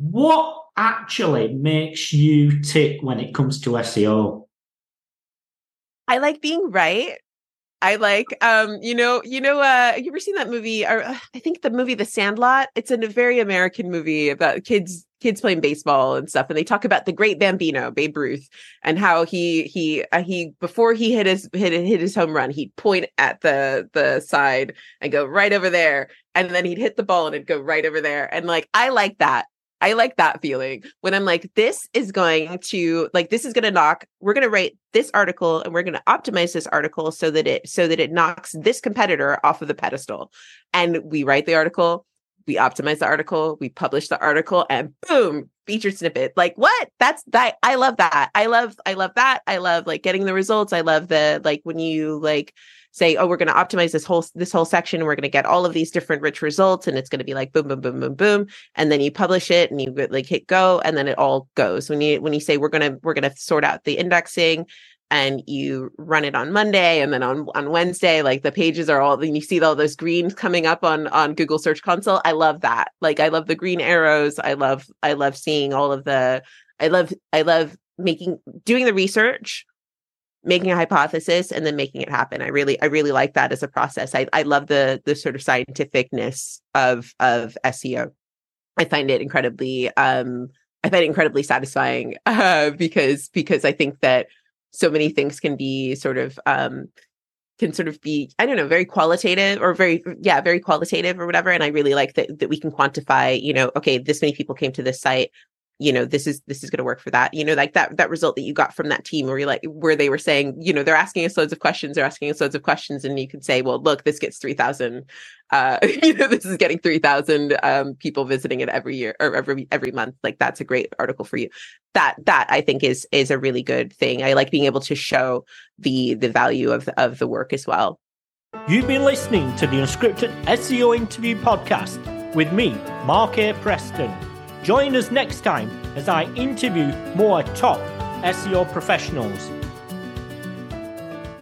what actually makes you tick when it comes to SEO? I like being right. I like um you know you know uh you ever seen that movie or uh, I think the movie The Sandlot it's a very American movie about kids kids playing baseball and stuff and they talk about the great Bambino Babe Ruth and how he he uh, he before he hit his hit hit his home run he'd point at the the side and go right over there and then he'd hit the ball and it'd go right over there and like I like that I like that feeling when I'm like, this is going to like this is going to knock. We're going to write this article and we're going to optimize this article so that it so that it knocks this competitor off of the pedestal. And we write the article, we optimize the article, we publish the article, and boom, featured snippet. Like what? That's that. I love that. I love. I love that. I love like getting the results. I love the like when you like say, oh, we're going to optimize this whole this whole section we're going to get all of these different rich results and it's going to be like boom, boom, boom, boom, boom. And then you publish it and you like hit go and then it all goes. When you when you say we're gonna we're gonna sort out the indexing and you run it on Monday and then on on Wednesday, like the pages are all and you see all those greens coming up on on Google Search Console. I love that. Like I love the green arrows. I love I love seeing all of the I love I love making doing the research making a hypothesis and then making it happen. I really, I really like that as a process. I, I love the the sort of scientificness of of SEO. I find it incredibly, um, I find it incredibly satisfying uh, because because I think that so many things can be sort of um, can sort of be i don't know very qualitative or very yeah very qualitative or whatever and i really like that that we can quantify you know okay this many people came to this site you know this is this is going to work for that you know like that that result that you got from that team where you're like where they were saying you know they're asking us loads of questions they're asking us loads of questions and you can say well look this gets 3000 uh you know this is getting 3000 um people visiting it every year or every every month like that's a great article for you. That that i think is is a really good thing. I like being able to show the the value of of the work as well. You've been listening to the unscripted seo interview podcast with me mark a. Preston Join us next time as I interview more top SEO professionals